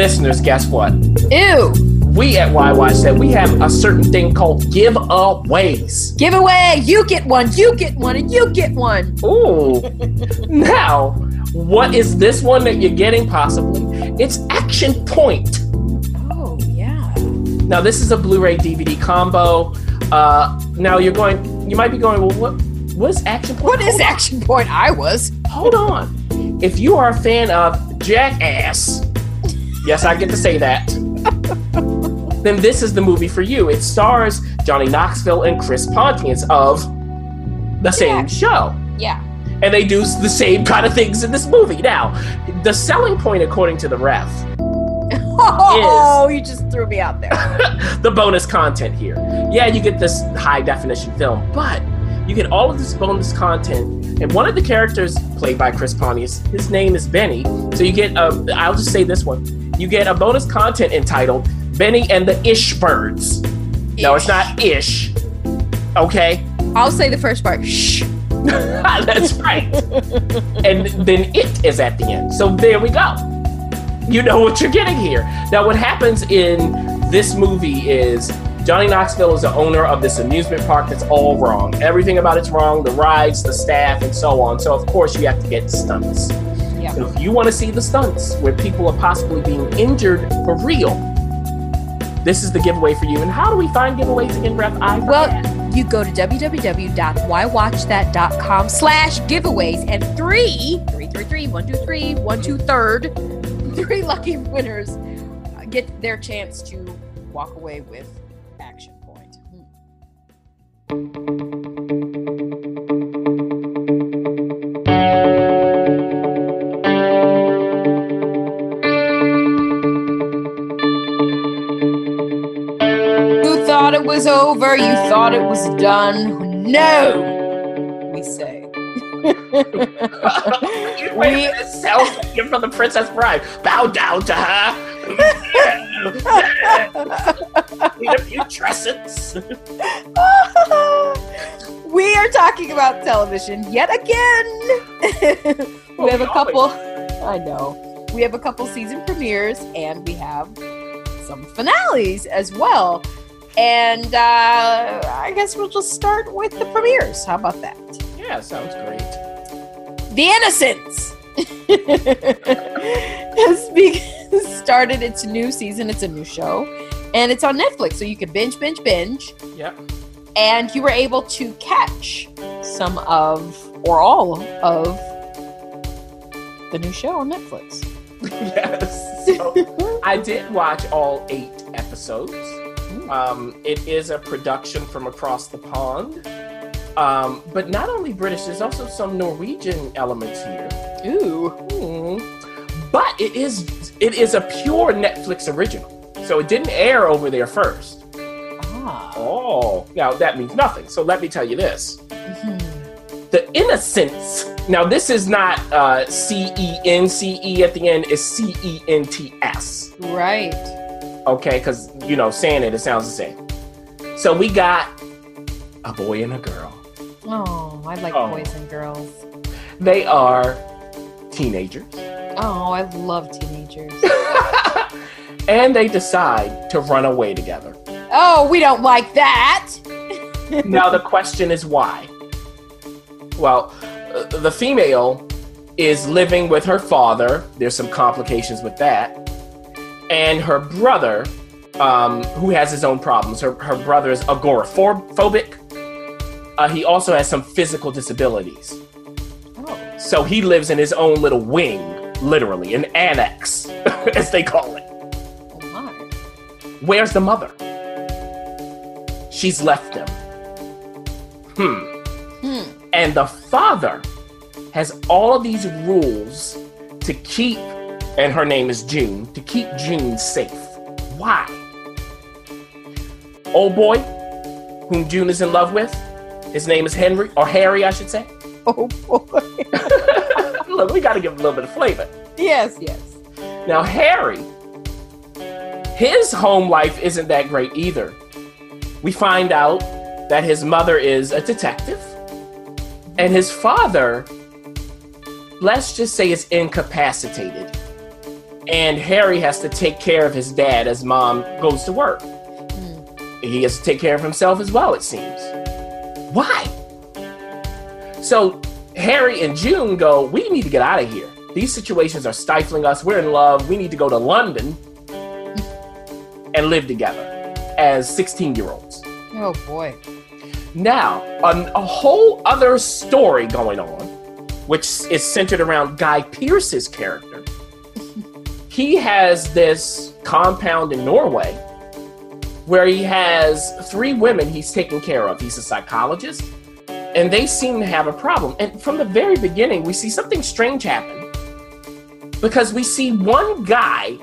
Listeners, guess what? Ew. We at Watch said we have a certain thing called giveaways. Giveaway. You get one. You get one. And you get one. Ooh. now, what is this one that you're getting possibly? It's Action Point. Oh, yeah. Now, this is a Blu ray DVD combo. Uh, now, you're going, you might be going, well, what, what is Action Point? What is. Action Point? I was. Hold on. If you are a fan of Jackass, yes, I get to say that, then this is the movie for you. It stars Johnny Knoxville and Chris Pontius of the same Yeah. show. Yeah. And they do the same kind of things in this movie. Now, the selling point, according to the ref, Oh, you just threw me out there. the bonus content here. Yeah, you get this high definition film, but you get all of this bonus content. And one of the characters played by Chris Pontius, his name is Benny. So you get, a, I'll just say this one. You get a bonus content entitled Benny and the Ish Birds. No, it's not Ish. Okay? I'll say the first part. Shh. That's right. and then it is at the end. So there we go. You know what you're getting here. Now, what happens in this movie is Johnny Knoxville is the owner of this amusement park that's all wrong. Everything about it's wrong the rides, the staff, and so on. So, of course, you have to get stunts. Yeah. So, if you want to see the stunts where people are possibly being injured for real, this is the giveaway for you. And how do we find giveaways again, Ref? I Well, you go to www.whywatchthat.com slash giveaways and three, three, three, three, one, two, three, one, two, third, three lucky winners get their chance to walk away with Action Point. You over. You thought it was done. No, we say. we sounds like from the Princess Bride. Bow down to her. Need a few tresses. we are talking about television yet again. we oh, have a couple. I know. We have a couple season premieres and we have some finales as well. And uh, I guess we'll just start with the premieres. How about that? Yeah, sounds great. The Innocents has started its new season. It's a new show, and it's on Netflix, so you can binge, binge, binge. Yep. And you were able to catch some of, or all of, the new show on Netflix. yes. So, I did watch all eight episodes. Um, it is a production from across the pond. Um, but not only British, there's also some Norwegian elements here. Ooh. Hmm. But it is it is a pure Netflix original. So it didn't air over there first. Ah. Oh, now that means nothing. So let me tell you this. Mhm. The Innocents. Now this is not uh, C E N C E at the end. It's C E N T S. Right. Okay, because you know saying it, it sounds the same. So we got a boy and a girl. Oh, I like Oh. boys and girls. They are teenagers. Oh, I love teenagers. and they decide to run away together. oh, we don't like that. now the question is why? Well, uh, the female is living with her father. There's some complications with that. And her brother, um, who has his own problems. Her, her brother is agoraphobic. Uh, he also has some physical disabilities. Oh. So he lives in his own little wing, literally, an annex, as they call it. Oh my. Where's the mother? She's left them. Hmm. Hmm. And the father has all of these rules to keep, and her name is June, to keep June safe. Why? Old boy, whom June is in love with, his name is Henry, or Harry, I should say. Oh boy. Look, we gotta give him a little bit of flavor. yes, yes. Now, Harry, his home life isn't that great either. We find out that his mother is a detective, and his father, let's just say, is incapacitated. And Harry has to take care of his dad as mom goes to work. Mm. He has to take care of himself as well, it seems. Why? So Harry and June go, We need to get out of here. These situations are stifling us. We're in love. We need to go to London and live together as 16 year olds. Oh boy. Now, a whole other story going on, which is centered around Guy Pearce's character. He has this compound in Norway where he has three women he's taking care of. He's a psychologist, and they seem to have a problem. And from the very beginning, we see something strange happen because we see one guy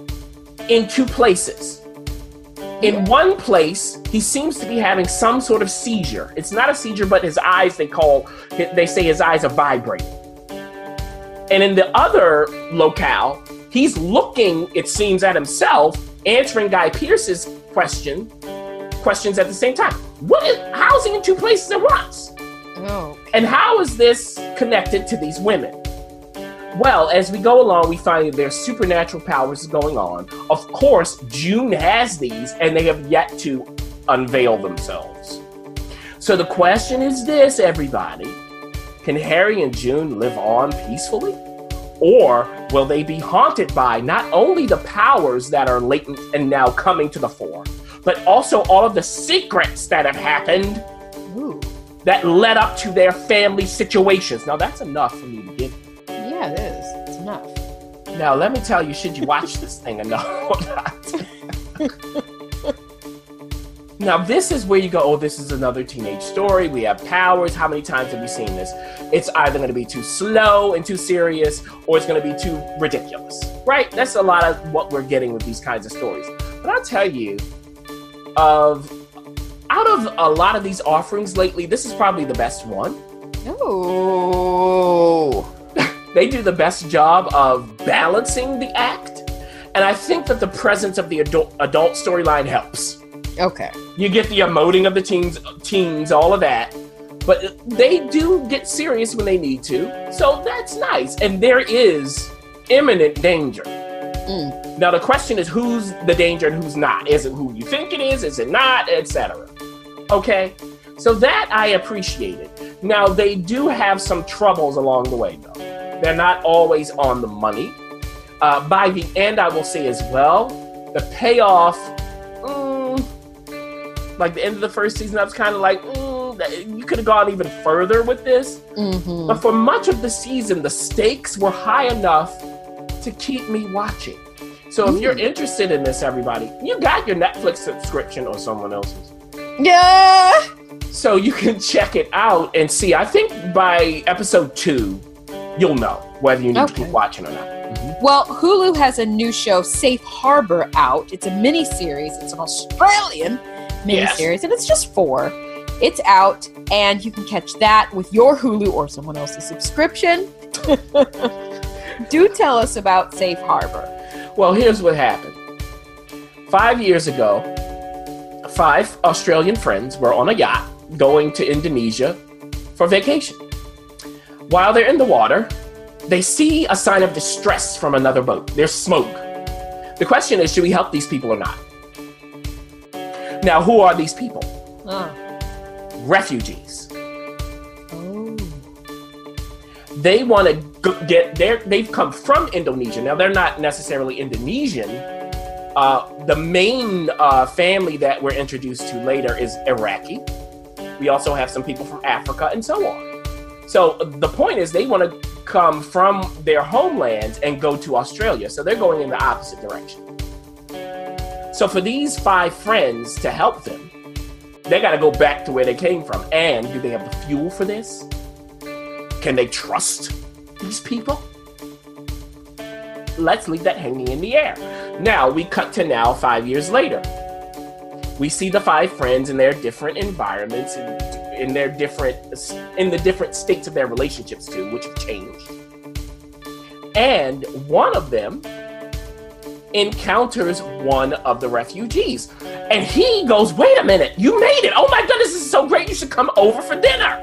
in two places. In one place, he seems to be having some sort of seizure. It's not a seizure, but his eyes, they call, they say his eyes are vibrating. And in the other locale, he's looking, it seems, at himself, answering Guy Pearce's question, questions at the same time. What is, he in two places at once? Oh. And how is this connected to these women? Well, as we go along, we find that there's supernatural powers going on. Of course, June has these, and they have yet to unveil themselves. So the question is this, everybody Can Harry and June live on peacefully? Or will they be haunted by not only the powers that are latent and now coming to the fore, but also all of the secrets that have happened Ooh. that led up to their family situations? Now, that's enough for me to give. Yeah, it is. It's enough. Now, let me tell you, should you watch this thing no- or not? now, this is where you go, oh, this is another teenage story. We have powers. How many times have we seen this? It's either going to be too slow and too serious, or it's going to be too ridiculous, right? That's a lot of what we're getting with these kinds of stories. But I'll tell you, of out of a lot of these offerings lately, this is probably the best one. Oh. they do the best job of balancing the act. And I think that the presence of the adult, adult storyline helps. Okay. You get the emoting of the teens, teens, all of that. But they do get serious when they need to. So that's nice. And there is imminent danger. Mm. Now the question is who's the danger and who's not? Is it who you think it is? Is it not? Etc. Okay? So that I appreciated. Now they do have some troubles along the way though. They're not always on the money. Uh, by the end, I will say as well, the payoff, like the end of the first season, I was kind of like, mm, you could have gone even further with this. Mm-hmm. But for much of the season, the stakes were high enough to keep me watching. So if you're interested in this, everybody, you got your Netflix subscription or someone else's. Yeah. So you can check it out and see. I think by episode two, you'll know whether you need to keep watching or not. Mhm. Well, Hulu has a new show, Safe Harbor, out. It's a mini series. It's an Australian mini Yes. and it's just four. It's out, and you can catch that with your Hulu or someone else's subscription. Do tell us about Safe Harbor. Well, here's what happened. Five years ago, five Australian friends were on a yacht going to Indonesia for vacation. While they're in the water, they see a sign of distress from another boat. There's smoke. The question is should we help these people or not? Now, who are these people? Oh. Refugees. Oh. they want to get there they've come from indonesia now they're not necessarily indonesian uh, the main uh, family that we're introduced to later is iraqi we also have some people from africa and so on so the point is they want to come from their homelands and go to australia so they're going in the opposite direction so for these five friends to help them they got to go back to where they came from and do they have the fuel for this can they trust these people? Let's leave that hanging in the air. Now we cut to now, five years later. We see the five friends in their different environments, and in their different, in the different states of their relationships too, which have changed. And one of them encounters one of the refugees, and he goes, "Wait a minute, you made it! Oh my goodness, this is so great! You should come over for dinner.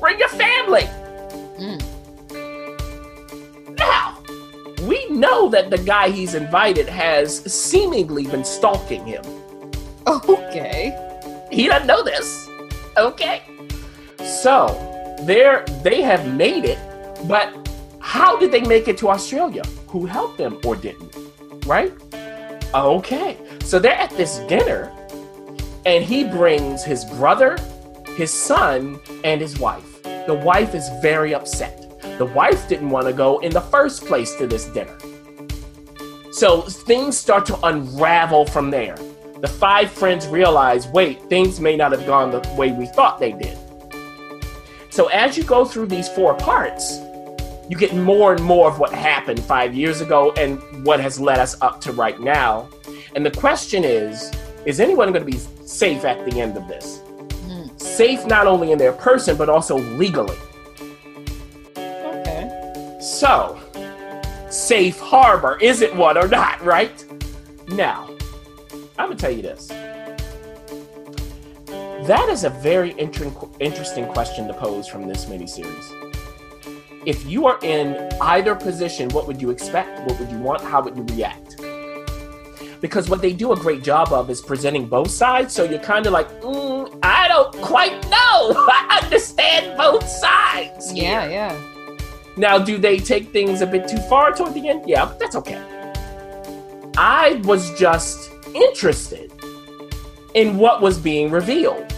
Bring your family." Mm. Now, we know that the guy he's invited has seemingly been stalking him. Okay. He doesn't know this. Okay. So they're they have made it, but how did they make it to Australia? Who helped them or didn't? Right? Okay. So they're at this dinner, and he brings his brother, his son, and his wife. The wife is very upset. The wife didn't want to go in the first place to this dinner. So things start to unravel from there. The five friends realize wait, things may not have gone the way we thought they did. So as you go through these four parts, you get more and more of what happened five years ago and what has led us up to right now. And the question is is anyone going to be safe at the end of this? Mm. Safe not only in their person, but also legally. Okay. So, safe harbor, is it one or not, right? Now, I'm going to tell you this. That is a very inter- interesting question to pose from this miniseries. If you are in either position, what would you expect? What would you want? How would you react? Because what they do a great job of is presenting both sides, so you're kind of like, mm, I don't quite know. I understand both sides. here." Yeah, yeah. Now, do they take things a bit too far toward the end? Yeah, but that's okay. I was just interested in what was being revealed.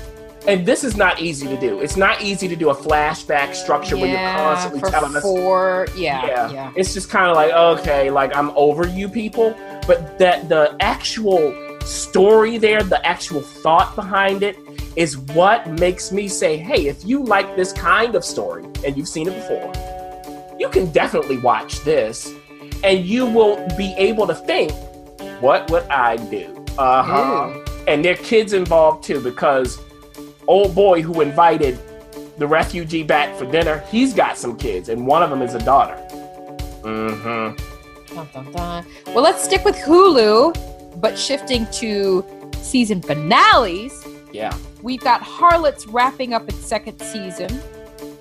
And this is not easy to do. It's not easy to do a flashback structure where you're constantly telling us. four. Yeah, yeah. It's just kind of like, okay, like I'm over you people. But that the actual story there, the actual thought behind it, is what makes me say, hey, if you like this kind of story and you've seen it before, you can definitely watch this and you will be able to think, what would I do? Uh huh. And there are kids involved too because old boy who invited the refugee back for dinner, he's got some kids and one of them is a daughter. Mm hmm. Dun, dun, dun. Well, let's stick with Hulu, but shifting to season finales. Yeah. We've got Harlots wrapping up its second season.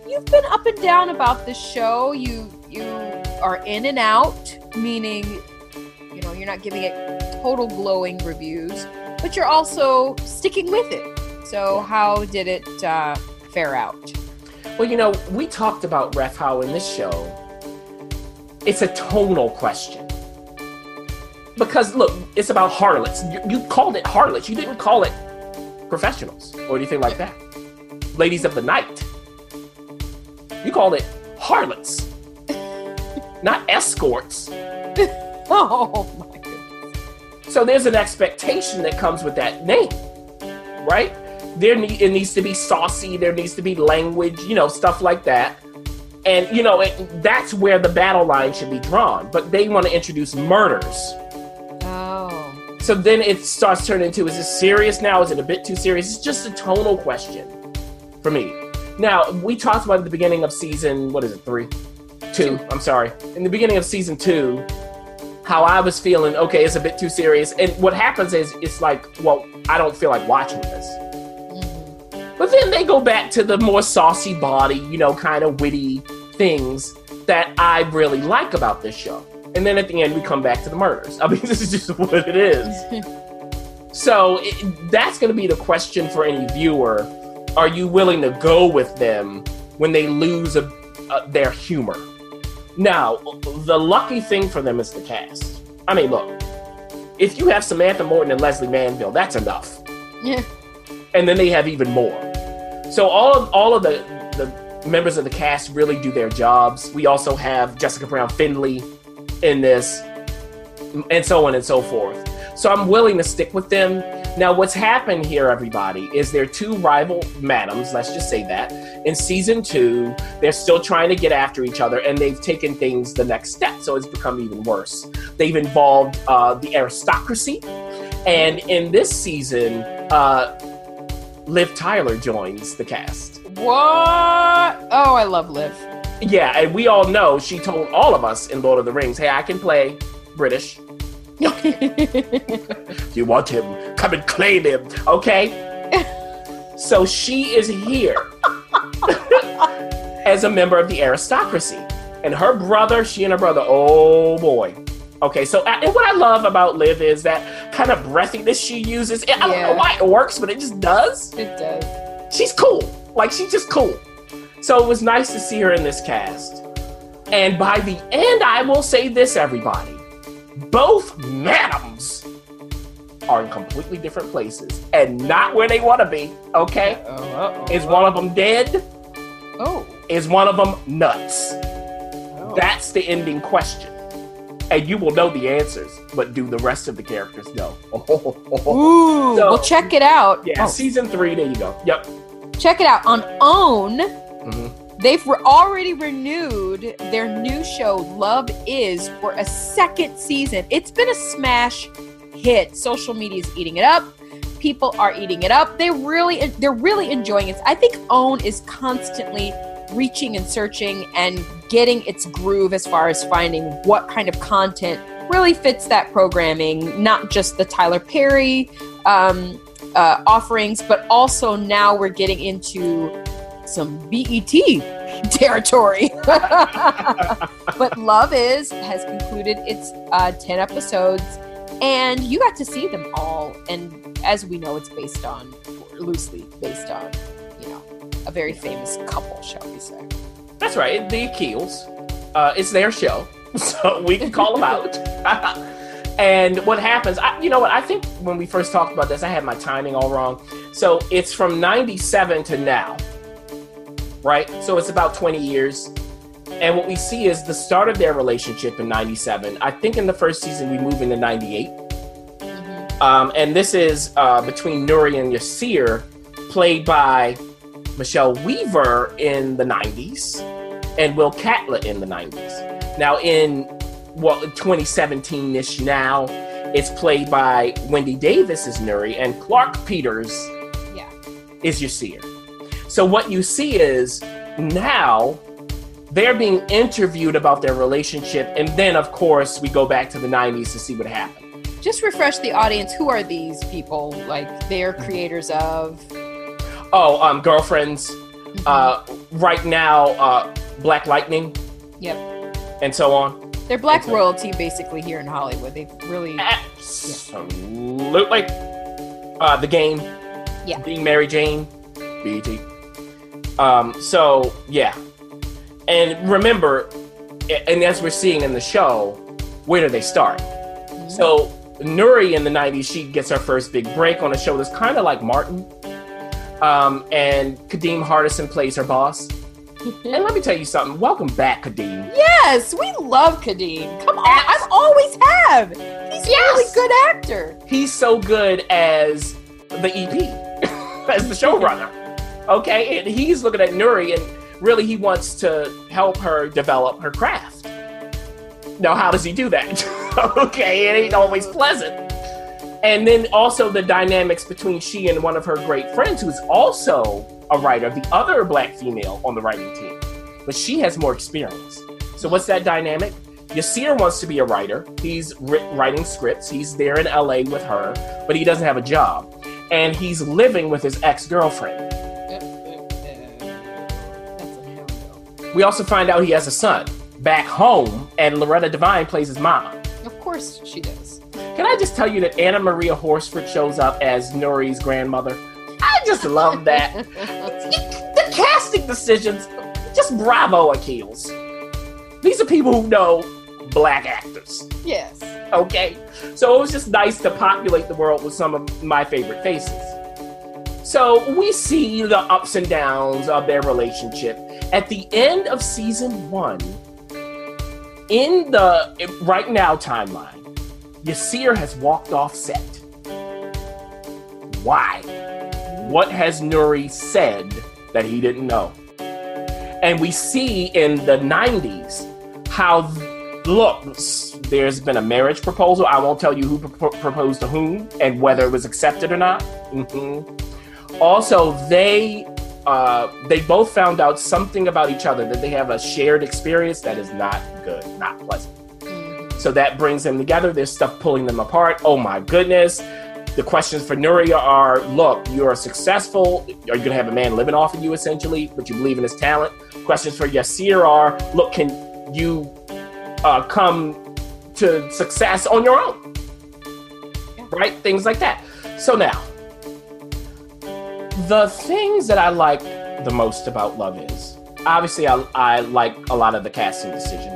You've been up and down about this show. You you are in and out, meaning you know you're not giving it total glowing reviews, but you're also sticking with it. So how did it uh, fare out? Well, you know, we talked about Ref how in this show, it's a tonal question. Because look, it's about harlots. You, you called it harlots. You didn't call it professionals or anything like that. Ladies of the night. You called it harlots, not escorts. Oh my goodness! So there's an expectation that comes with that name, right? There need, it needs to be saucy. There needs to be language, you know, stuff like that. And you know, it, that's where the battle line should be drawn. But they want to introduce murders. Oh, So then it starts turning into: is this serious now? Is it a bit too serious? It's just a tonal question for me. Now we talked about at the beginning of season. What is it? Three, two. I'm sorry. In the beginning of season two, how I was feeling. Okay, it's a bit too serious. And what happens is, it's like, well, I don't feel like watching this. But then they go back to the more saucy body, you know, kind of witty things that I really like about this show. And then at the end, we come back to the murders. I mean, this is just what it is. So it, that's going to be the question for any viewer. Are you willing to go with them when they lose a, a, their humor? Now, the lucky thing for them is the cast. I mean, look, if you have Samantha Morton and Lesley Manville, that's enough. yeah. And then they have even more. So all of, all of the, the members of the cast really do their jobs. We also have Jessica Brown Findlay in this, and so on and so forth. So I'm willing to stick with them. Now, what's happened here, everybody, is they're two rival madams, let's just say that. In season two, they're still trying to get after each other, and they've taken things the next step, so it's become even worse. They've involved uh, the aristocracy, and in this season, uh, Liv Tyler joins the cast. What? Oh, I love Liv. Yeah, and we all know she told all of us in Lord of the Rings, hey, I can play British. You want him, come and claim him, okay? so she is here as a member of the aristocracy. And her brother, she and her brother, oh boy, Okay, so uh, and what I love about Liv is that kind of breathiness she uses. I don't know why it works, but it just does. It does. She's cool. Like she's just cool. So it was nice to see her in this cast. And by the end, I will say this, everybody. Both madams are in completely different places and not where they want to be. Okay? Oh, uh-oh. Is one of them dead? Oh. Is one of them nuts? oh. That's the ending question. And you will know the answers, but do the rest of the characters know? Ooh. So- well, check it out. yeah, Oh, season three, there you go. Yep. check it out on OWN. Mhm. They've re- already renewed their new show, Love Is, for a second season. It's been a smash hit. Social media is eating it up. People are eating it up. They really, they're really enjoying it. I think OWN is constantly reaching and searching and getting its groove as far as finding what kind of content really fits that programming, not just the Tyler Perry um, uh, offerings, but also now we're getting into some BET territory. but Love Is has concluded its uh, 10 episodes, and you got to see them all. And as we know, it's based on, loosely based on, a very famous couple, shall we say. That's right, the Akils. Uh, it's their show, so we can call them out. and what happens, I, you know what, I think when we first talked about this, I had my timing all wrong. So it's from 97 to now, right? So it's about 20 years. And what we see is the start of their relationship in 97. I think in the first season, we move into 98. Um, and this is uh, between Nuri and Yasir, played by Michelle Weaver in the 90s and Will Catlett in the 90s. Now, in well, 2017 ish now, it's played by Wendy Davis as Nuri and Clarke Peters Yeah. is Yasir. So, what you see is now they're being interviewed about their relationship, and then, of course, we go back to the 90s to see what happened. Just refresh the audience. Who are these people? Like, they're mm-hmm. creators of. Oh, um, girlfriends. Uh, right now, uh, Black Lightning, Yep. and so on. They're black Exactly. royalty basically here in Hollywood. They've really. Absolutely. Uh, the game. Yeah. Being Mary Jane. BET. Um, so, yeah. And remember, and as we're seeing in the show, where do they start? So, Nuri in the 90s, she gets her first big break on a show that's kind of like Martin. Um, and Kadeem Hardison plays her boss. And let me tell you something. Welcome back, Kadeem. Yes, we love Kadeem. Come on, I've always have. He's a really good actor. he's so good as the EP, as the showrunner. Okay, and he's looking at Nuri, and really he wants to help her develop her craft. Now, how does he do that? okay, it ain't always pleasant. And then also the dynamics between she and one of her great friends, who's also a writer, the other black female on the writing team, but she has more experience. So, what's that dynamic? Yasir wants to be a writer. He's writing scripts. He's there in LA with her, but he doesn't have a job. And he's living with his ex girlfriend. We also find out he has a son back home, and Loretta Devine plays his mom. Of course she does. Can I just tell you that Anna Maria Horsford shows up as Nuri's grandmother? I just love that. the casting decisions, just bravo, Akils. These are people who know black actors. Yes. Okay. So it was just nice to populate the world with some of my favorite faces. So we see the ups and downs of their relationship. At the end of season one, in the right now timeline, Yasir has walked off set. Why? What has Nuri said that he didn't know? And we see in the 90s how look, there's been a marriage proposal. I won't tell you who pro- proposed to whom and whether it was accepted or not. Mhm. Also, they uh, they both found out something about each other that they have a shared experience that is not good, not pleasant. So that brings them together. There's stuff pulling them apart. Oh my goodness. The questions for Nuria are look, you are successful. Are you going to have a man living off of you essentially, but you believe in his talent? Questions for Yasir are look, can you uh, come to success on your own. Right? Things like that. So now, the things that I like the most about Love is obviously I, I like a lot of the casting decisions.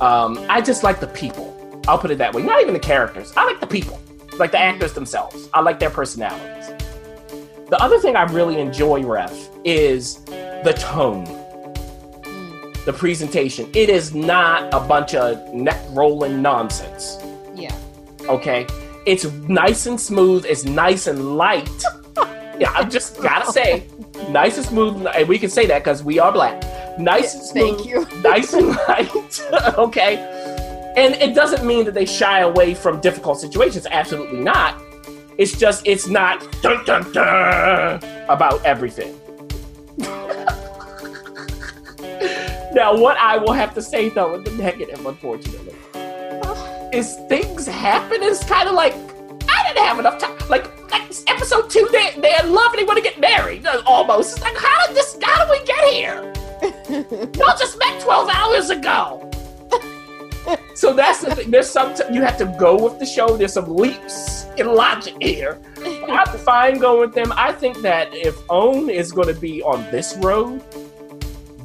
Um, I just like the people. I'll put it that way. Not even the characters. I like the people, like the actors themselves. I like their personalities. The other thing I really enjoy, Ref, is the tone, the presentation. It is not a bunch of neck rolling nonsense. yeah. Okay, it's nice and smooth. It's nice and light. yeah, I just gotta say, nice and smooth. And we can say that because we are black. Nice and smooth. Thank you. nice and light. okay. And it doesn't mean that they shy away from difficult situations. Absolutely not. It's just, it's not dun, dun, dun, about everything. now, what I will have to say, though, in the negative, unfortunately, is things happen. It's kind of like, I didn't have enough time. Like, like episode two, they, they're in love and they want to get married. Almost. It's like, how did this, how did we get here? Y'all just met 12 hours ago. so that's the thing. There's some, you have to go with the show. There's some leaps in logic here. I'm fine going with them. I think that if OWN is going to be on this road,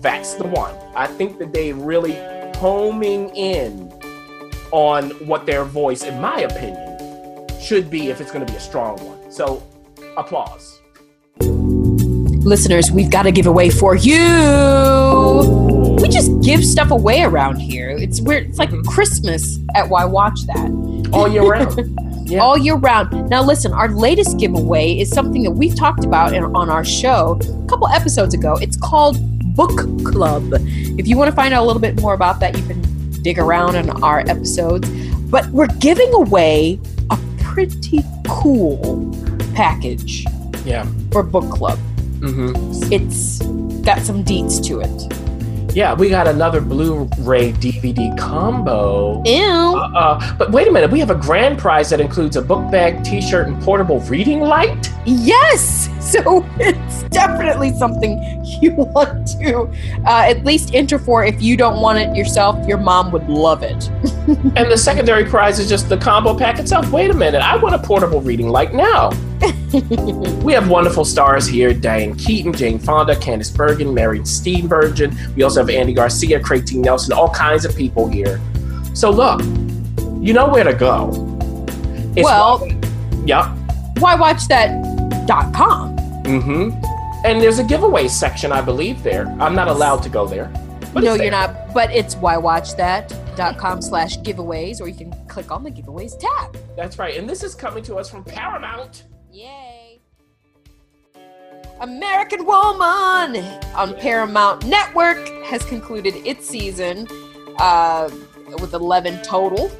that's the one. I think that they really homing in on what their voice, in my opinion, should be if it's going to be a strong one. So, applause. Listeners, we've got a giveaway for you. We just give stuff away around here. It's weird. It's like Christmas at Why Watch That. All year round. Yeah. all year round. Now, listen, our latest giveaway is something that we've talked about in, on our show a couple episodes ago. It's called Book Club. If you want to find out a little bit more about that, you can dig around in our episodes. But we're giving away a pretty cool package Yeah. for Book Club. Mm-hmm. It's got some deets to it. Yeah, we got another Blu-ray DVD combo. Ew. Uh, but wait a minute, we have a grand prize that includes a book bag, T-shirt, and portable reading light. Yes! So it's definitely something you want to uh, at least enter for. If you don't want it yourself, your mom would love it. And the secondary prize is just the combo pack itself. Wait a minute, I want a portable reading light now. we have wonderful stars here: Diane Keaton, Jane Fonda, Candice Bergen, Marion Steenburgen. We also have Andy Garcia, Craig T. Nelson, all kinds of people here. So look, you know where to go. It's Well- Yep. Why watch that.com? Mm-hmm. And there's a giveaway section, I believe, there. I'm not allowed to go there. No, you're not. But it's whywatchthat.com slash giveaways, or you can click on the giveaways tab. That's right. And this is coming to us from Paramount. Yay. American Woman on Paramount Network has concluded its season uh, with 11 total.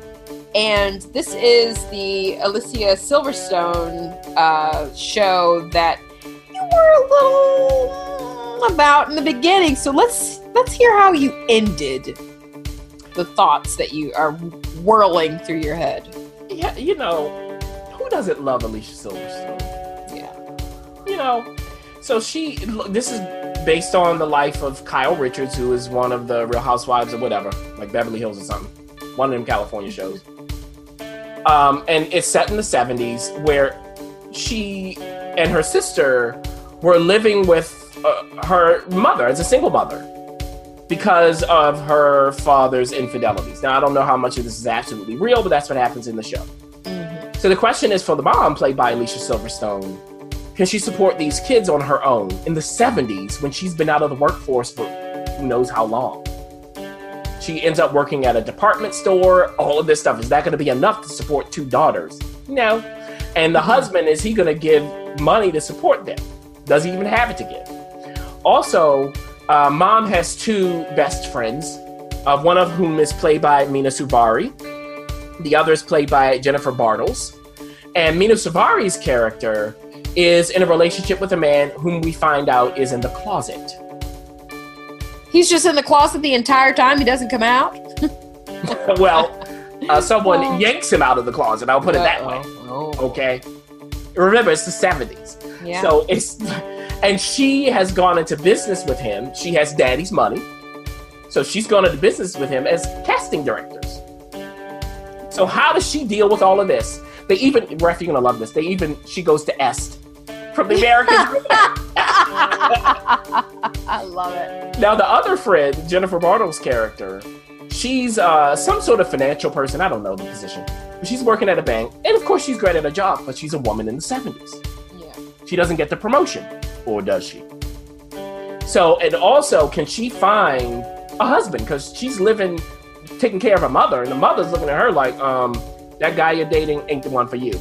And this is the Alicia Silverstone uh, show that you were a little about in the beginning. So let's let's hear how you ended the thoughts that you are whirling through your head. Yeah, you know, doesn't love Alicia Silverstone? Yeah. You know, so she, this is based on the life of Kyle Richards, who is one of the Real Housewives or whatever, like Beverly Hills or something, one of them California shows. Um, and it's set in the 70s where she and her sister were living with uh, her mother as a single mother because of her father's infidelities. Now, I don't know how much of this is absolutely real, but that's what happens in the show. So the question is for the mom, played by Alicia Silverstone, can she support these kids on her own in the 70s when she's been out of the workforce for who knows how long? She ends up working at a department store, all of this stuff. Is that going to be enough to support two daughters? No. And the husband, is he going to give money to support them? Does he even have it to give? Also, uh, mom has two best friends, uh, one of whom is played by Mina Suvari. The other is played by Jennifer Bartels. And Mina Suvari's character is in a relationship with a man whom we find out is in the closet. He's just in the closet the entire time. He doesn't come out. well, uh, someone Oh. yanks him out of the closet. I'll put it that way. Oh, Okay. Remember, it's the 70s. yeah. So it's, and she has gone into business with him. She has daddy's money. So she's gone into business with him as casting directors. So how does she deal with all of this? They even ref, you're gonna love this. They even she goes to Est from the Americans. I love it. now the other friend, Jennifer Bartels' character, she's uh, some sort of financial person. I don't know the position, but she's working at a bank, and of course she's great at her job. But she's a woman in the seventies. Yeah. She doesn't get the promotion, or does she? So, and also, can she find a husband? Because she's living, taking care of her mother, and the mother's looking at her like, um, that guy you're dating ain't the one for you.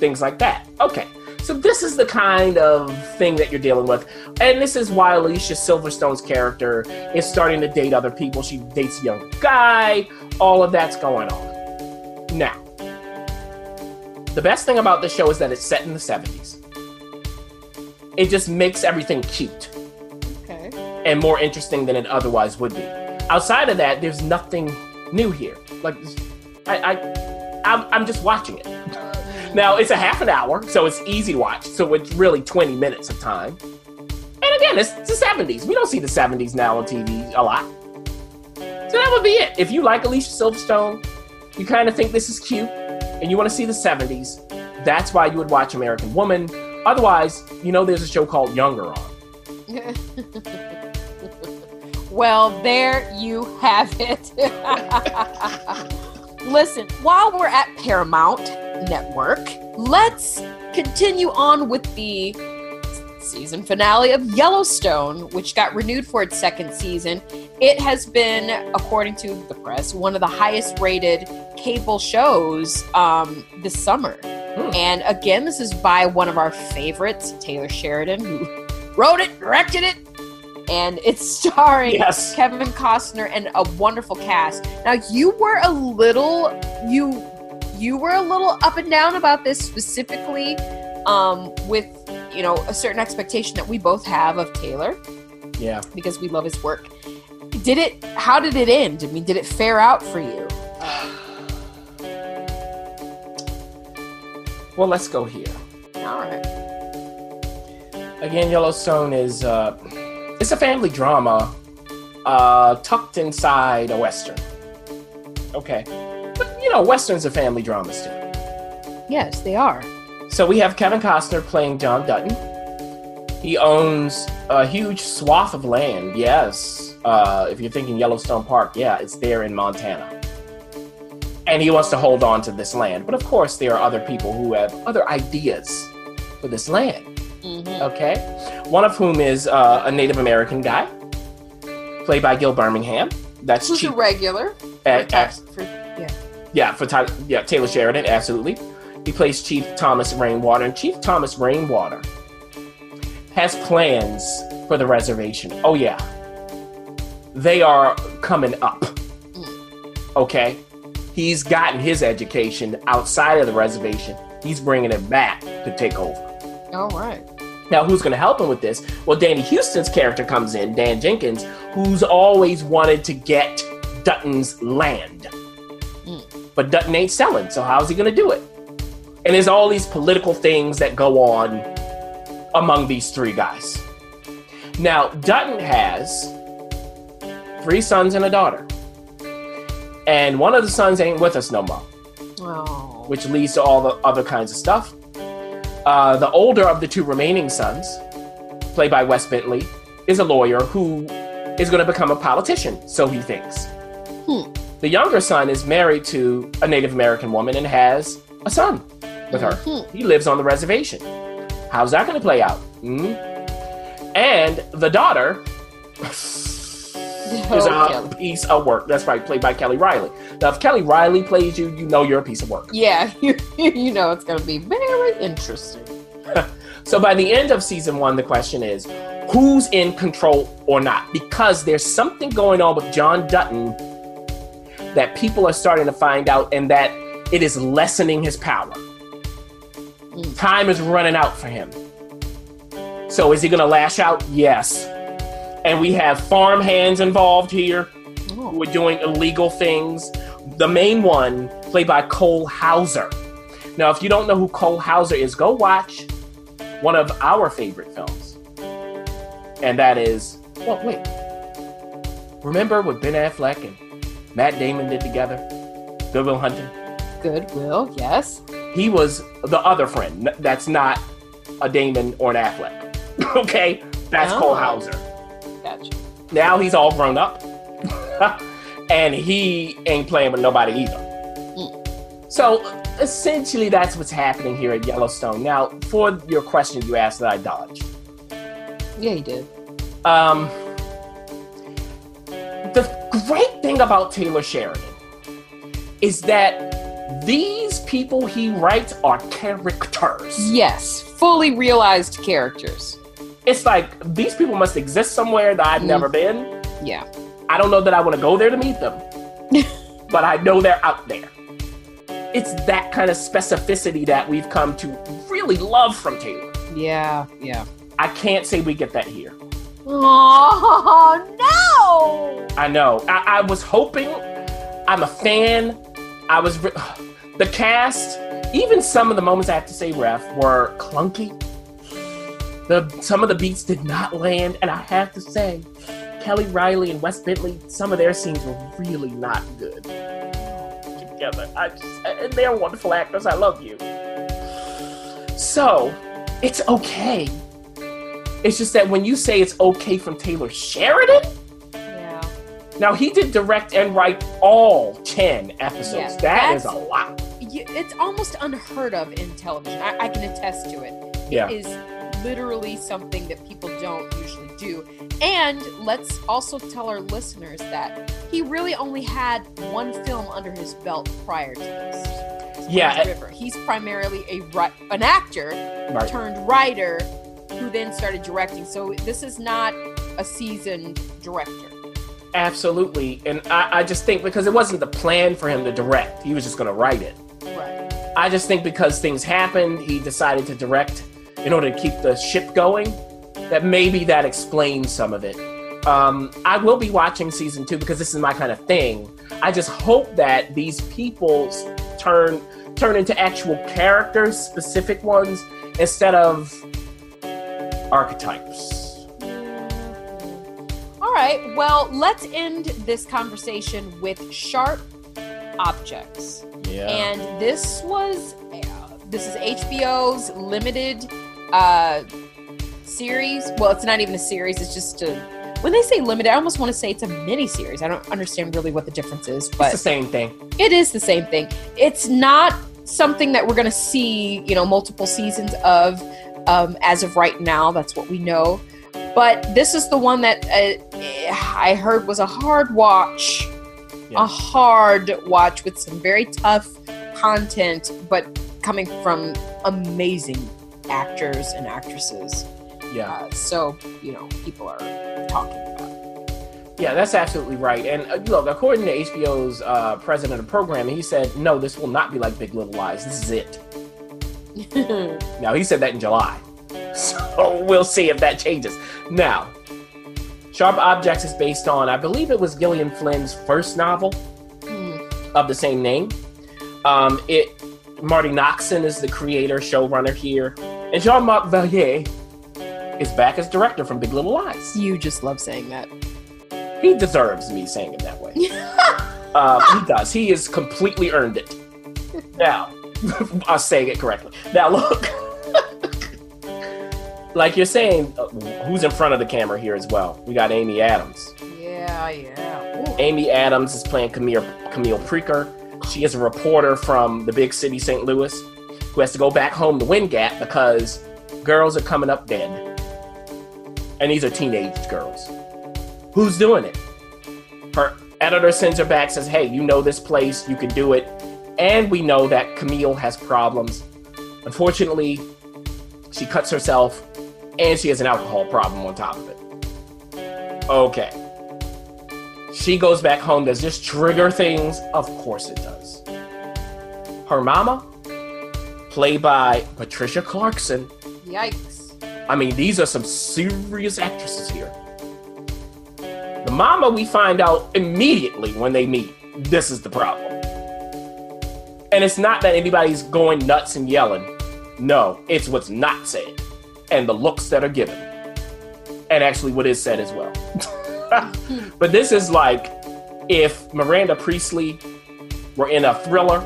Things like that. Okay. So this is the kind of thing that you're dealing with. And this is why Alicia Silverstone's character is starting to date other people. She dates a young guy. All of that's going on. Now, the best thing about this show is that it's set in the 70s. It just makes everything cute Okay. and more interesting than it otherwise would be. Outside of that, there's nothing new here. Like, I, I I'm, I'm just watching it. Now it's a half an hour, so it's easy to watch. So it's really 20 minutes of time. And again, it's the 70s. We don't see the 70s now on TV a lot. So that would be it. If you like Alicia Silverstone, you kind of think this is cute, and you want to see the 70s, that's why you would watch American Woman. Otherwise, you know there's a show called Younger on. well, there you have it. Listen, while we're at Paramount Network, let's continue on with the season finale of Yellowstone, which got renewed for its second season. It has been, according to the press, one of the highest rated cable shows um, this summer. Hmm. And again, this is by one of our favorites, Taylor Sheridan, who wrote it, directed it, and it's starring Yes. Kevin Costner and a wonderful cast. Now, you were a little you you were a little up and down about this specifically um, with you know a certain expectation that we both have of Taylor Yeah. because we love his work. Did it? How did it end? I mean, did it fare out for you? Well, let's go here. All right. Again, Yellowstone is uh, it's a family drama uh, tucked inside a western. Okay, but you know westerns are family dramas too. Yes, they are. So we have Kevin Costner playing John Dutton. He owns a huge swath of land. Yes, uh, if you're thinking Yellowstone Park, yeah, it's there in Montana. And he wants to hold on to this land. But of course, there are other people who have other ideas for this land. Mm-hmm. Okay. One of whom is uh, a Native American guy, played by Gil Birmingham. That's Who's Chief. a regular? uh, For- uh, for- yeah. yeah, for Ty- yeah Taylor Sheridan, absolutely. He plays Chief Thomas Rainwater, and Chief Thomas Rainwater has plans for the reservation. Oh yeah, they are coming up. Okay, he's gotten his education outside of the reservation. He's bringing it back to take over. All right. Now, who's going to help him with this? Well, Danny Huston's character comes in, Dan Jenkins, who's always wanted to get Dutton's land. Mm. But Dutton ain't selling, so how's he going to do it? And there's all these political things that go on among these three guys. Now, Dutton has three sons and a daughter. And one of the sons ain't with us no more Oh. which leads to all the other kinds of stuff. Uh, the older of the two remaining sons, played by Wes Bentley, is a lawyer who is going to become a politician, so he thinks. Hmm. The younger son is married to a Native American woman and has a son with her. Mhm. He lives on the reservation. How's that going to play out? Hmm? And the daughter is a piece of work. That's right, played by Kelly Reilly. Now, if Kelly Reilly plays you, you know you're a piece of work. Yeah, you, you know it's going to be very interesting. So by the end of season one, the question is who's in control or not? Because there's something going on with John Dutton that people are starting to find out, and that it is lessening his power. Mm. Time is running out for him. So is he going to lash out? Yes. And we have farm hands involved here Oh. who are doing illegal things. The main one, played by Cole Hauser. Now, if you don't know who Cole Hauser is, go watch one of our favorite films. And that is, well, wait. Remember what Ben Affleck and Matt Damon did together? Good Will Hunting. Goodwill, yes. He was the other friend. That's not a Damon or an Affleck. okay, that's Oh. Cole Hauser. Now he's all grown up, and he ain't playing with nobody either. So essentially, that's what's happening here at Yellowstone. Now, for your question you asked that I dodged. Yeah, you did. Um, the great thing about Taylor Sheridan is that these people he writes are characters. Yes, fully realized characters. It's like these people must exist somewhere that I've Mm. never been. Yeah. I don't know that I want to go there to meet them, but I know they're out there. It's that kind of specificity that we've come to really love from Taylor. Yeah, yeah. I can't say we get that here. Oh no! I know. I, I was hoping. I'm a fan. I was. Re- the cast, even some of the moments I have to say, ref, were clunky. The some of the beats did not land, and I have to say, Kelly Reilly and Wes Bentley, some of their scenes were really not good together. I just, and they're wonderful actors. I love you. So, it's okay. It's just that when you say it's okay from Taylor Sheridan, Yeah. now he did direct and write all ten episodes. Yeah, that is a lot. You, it's almost unheard of in television. I, I can attest to it. Yeah. It is literally something that people don't usually do. And let's also tell our listeners that he really only had one film under his belt prior to this. Yeah, River. He's primarily a ri- an actor Right. turned writer who then started directing. So this is not a seasoned director. Absolutely. And I, I just think because it wasn't the plan for him to direct, he was just going to write it. Right. I just think because things happened, he decided to direct in order to keep the ship going. That maybe that explains some of it. Um, I will be watching season two because this is my kind of thing. I just hope that these people turn turn into actual characters, specific ones, instead of archetypes. All right. Well, let's end this conversation with sharp objects. Yeah. And this was uh, this is HBO's limited uh series. Well, it's not even a series, it's just a when they say limited, I almost want to say it's a mini series. I don't understand really what the difference is, but it's the same thing. it is the same thing. It's not something that we're going to see, you know, multiple seasons of um, as of right now. That's what we know. But this is the one that uh, I heard was a hard watch, Yeah. a hard watch with some very tough content, but coming from amazing actors and actresses. Yeah. Uh, so, you know, people are talking about. Yeah, that's absolutely right. And uh, look, according to HBO's uh, president of programming, he said, no, this will not be like Big Little Lies. This is it. Now, he said that in July. So we'll see if that changes. Now, Sharp Objects is based on, I believe it was Gillian Flynn's first novel Hmm. of the same name. Um, it Marti Noxon is the creator, showrunner here, and Jean-Marc Vallée is back as director from Big Little Lies. you just love saying that. He deserves me saying it that way. Uh, he does. He has completely earned it. Now, I'm saying it correctly. Now, look. like you're saying, uh, who's in front of the camera here as well? We got Amy Adams. Yeah, yeah. Ooh. Amy Adams is playing Camille, Camille Preaker. She is a reporter from the big city, St. Louis, who has to go back home to Wind Gap because girls are coming up dead. And these are teenage girls. Who's doing it? Her editor sends her back, says, Hey, you know this place, you can do it. And we know that Camille has problems. Unfortunately, she cuts herself and she has an alcohol problem on top of it. Okay. She goes back home. Does this trigger things? Of course it does. Her mama, played by Patricia Clarkson. Yikes. I mean, these are some serious actresses here. The mama, we find out immediately when they meet, this is the problem. And it's not that anybody's going nuts and yelling. No, it's what's not said and the looks that are given. And actually, what is said as well. but this is like if Miranda Priestly were in a thriller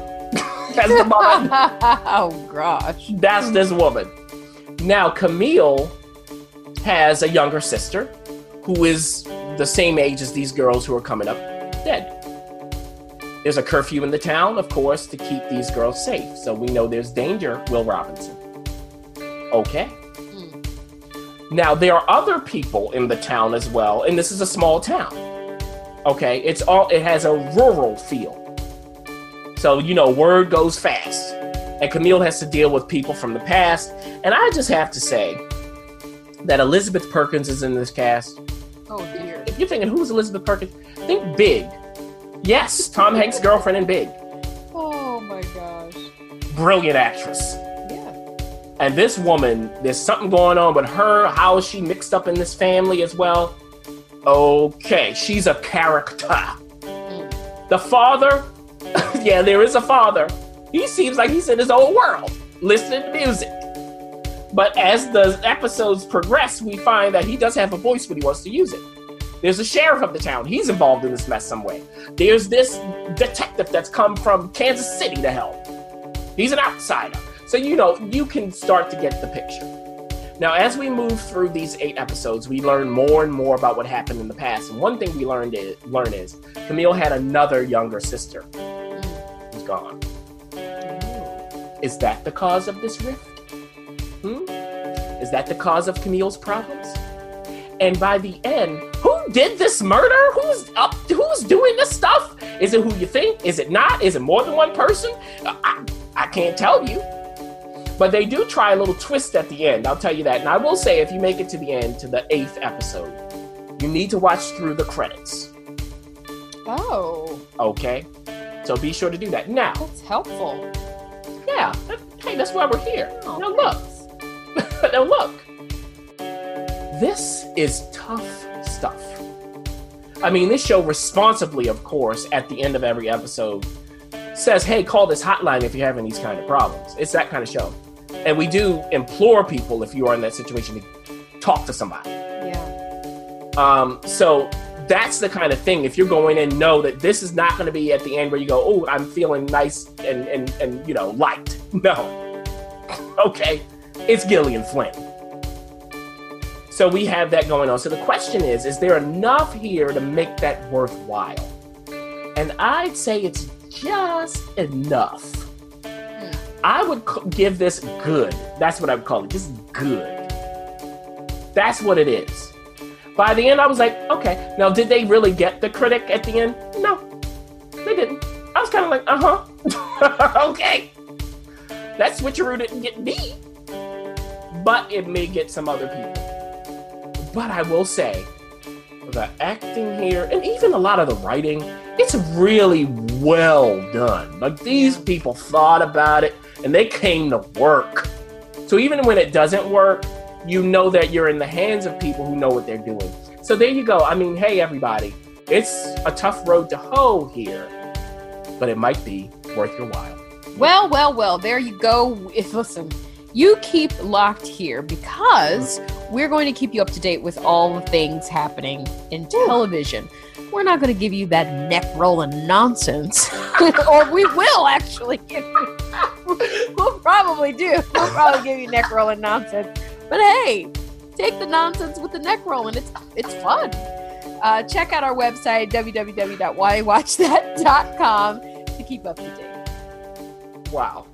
as the mother. oh gosh. That's this woman. Now, Camille has a younger sister who is the same age as these girls who are coming up dead. There's a curfew in the town, of course, to keep these girls safe. So we know there's danger, Will Robinson. Okay. Hmm. Now, there are other people in the town as well, and this is a small town. Okay, it's all it has a rural feel. So, you know, word goes fast. And Camille has to deal with people from the past. And I just have to say that Elizabeth Perkins is in this cast. Oh dear. If you're thinking, who's Elizabeth Perkins? Think Big. Yes, Tom Hanks' girlfriend in Big. Oh my gosh. Brilliant actress. Yeah. And this woman, there's something going on with her. How is she mixed up in this family as well? Okay, she's a character. Mm. The father, yeah, there is a father. He seems like he's in his own world, listening to music. But as the episodes progress, we find that he does have a voice when he wants to use it. There's a sheriff of the town. He's involved in this mess some way. There's this detective that's come from Kansas City to help. He's an outsider. So, you know, you can start to get the picture. Now, as we move through these eight episodes, we learn more and more about what happened in the past. And one thing we learned is, learn is Camille had another younger sister gone. Is that the cause of this rift? Hmm? Is that the cause of Camille's problems? And by the end, who did this murder? Who's up? Who's doing this stuff? Is it who you think? Is it not? Is it more than one person? I, I can't tell you. But they do try a little twist at the end. I'll tell you that. And I will say, if you make it to the end, to the eighth episode, you need to watch through the credits. Oh, Okay? So be sure to do that. Now, that's helpful. yeah. that- Hey, that's why we're here. Oh, now look. now look. This is tough stuff. I mean, this show responsibly, of course, at the end of every episode says, hey, call this hotline if you're having these kind of problems. It's that kind of show. And we do implore people, if you are in that situation, to talk to somebody. Yeah. Um, so that's the kind of thing. If you're going in, know that this is not going to be at the end where you go, "Oh, I'm feeling nice and and and you know light." No. okay, it's Gillian Flynn. So we have that going on. So the question is: Is there enough here to make that worthwhile? And I'd say it's just enough. I would give this good. That's what I would call it. Just good. That's what it is. By the end, I was like, okay. Now, did they really get the critic at the end? No, they didn't. I was kind of like, uh huh. okay. That switcheroo didn't get me, but it may get some other people. But I will say, the acting here, and even a lot of the writing, it's really well done. Like, these people thought about it and they came to work. So, even when it doesn't work, you know that you're in the hands of people who know what they're doing. So there you go. I mean, hey everybody, it's a tough road to hoe here, but it might be worth your while. Well, well, well, there you go. If listen, you keep locked here because we're going to keep you up to date with all the things happening in television. We're not going to give you that neck rolling nonsense, or we will actually give you. We'll probably do. We'll probably give you neck rolling nonsense. But hey, take the nonsense with the neck rolling. It's it's fun. Uh, check out our website www.whywatchthat.com to keep up to date. Wow.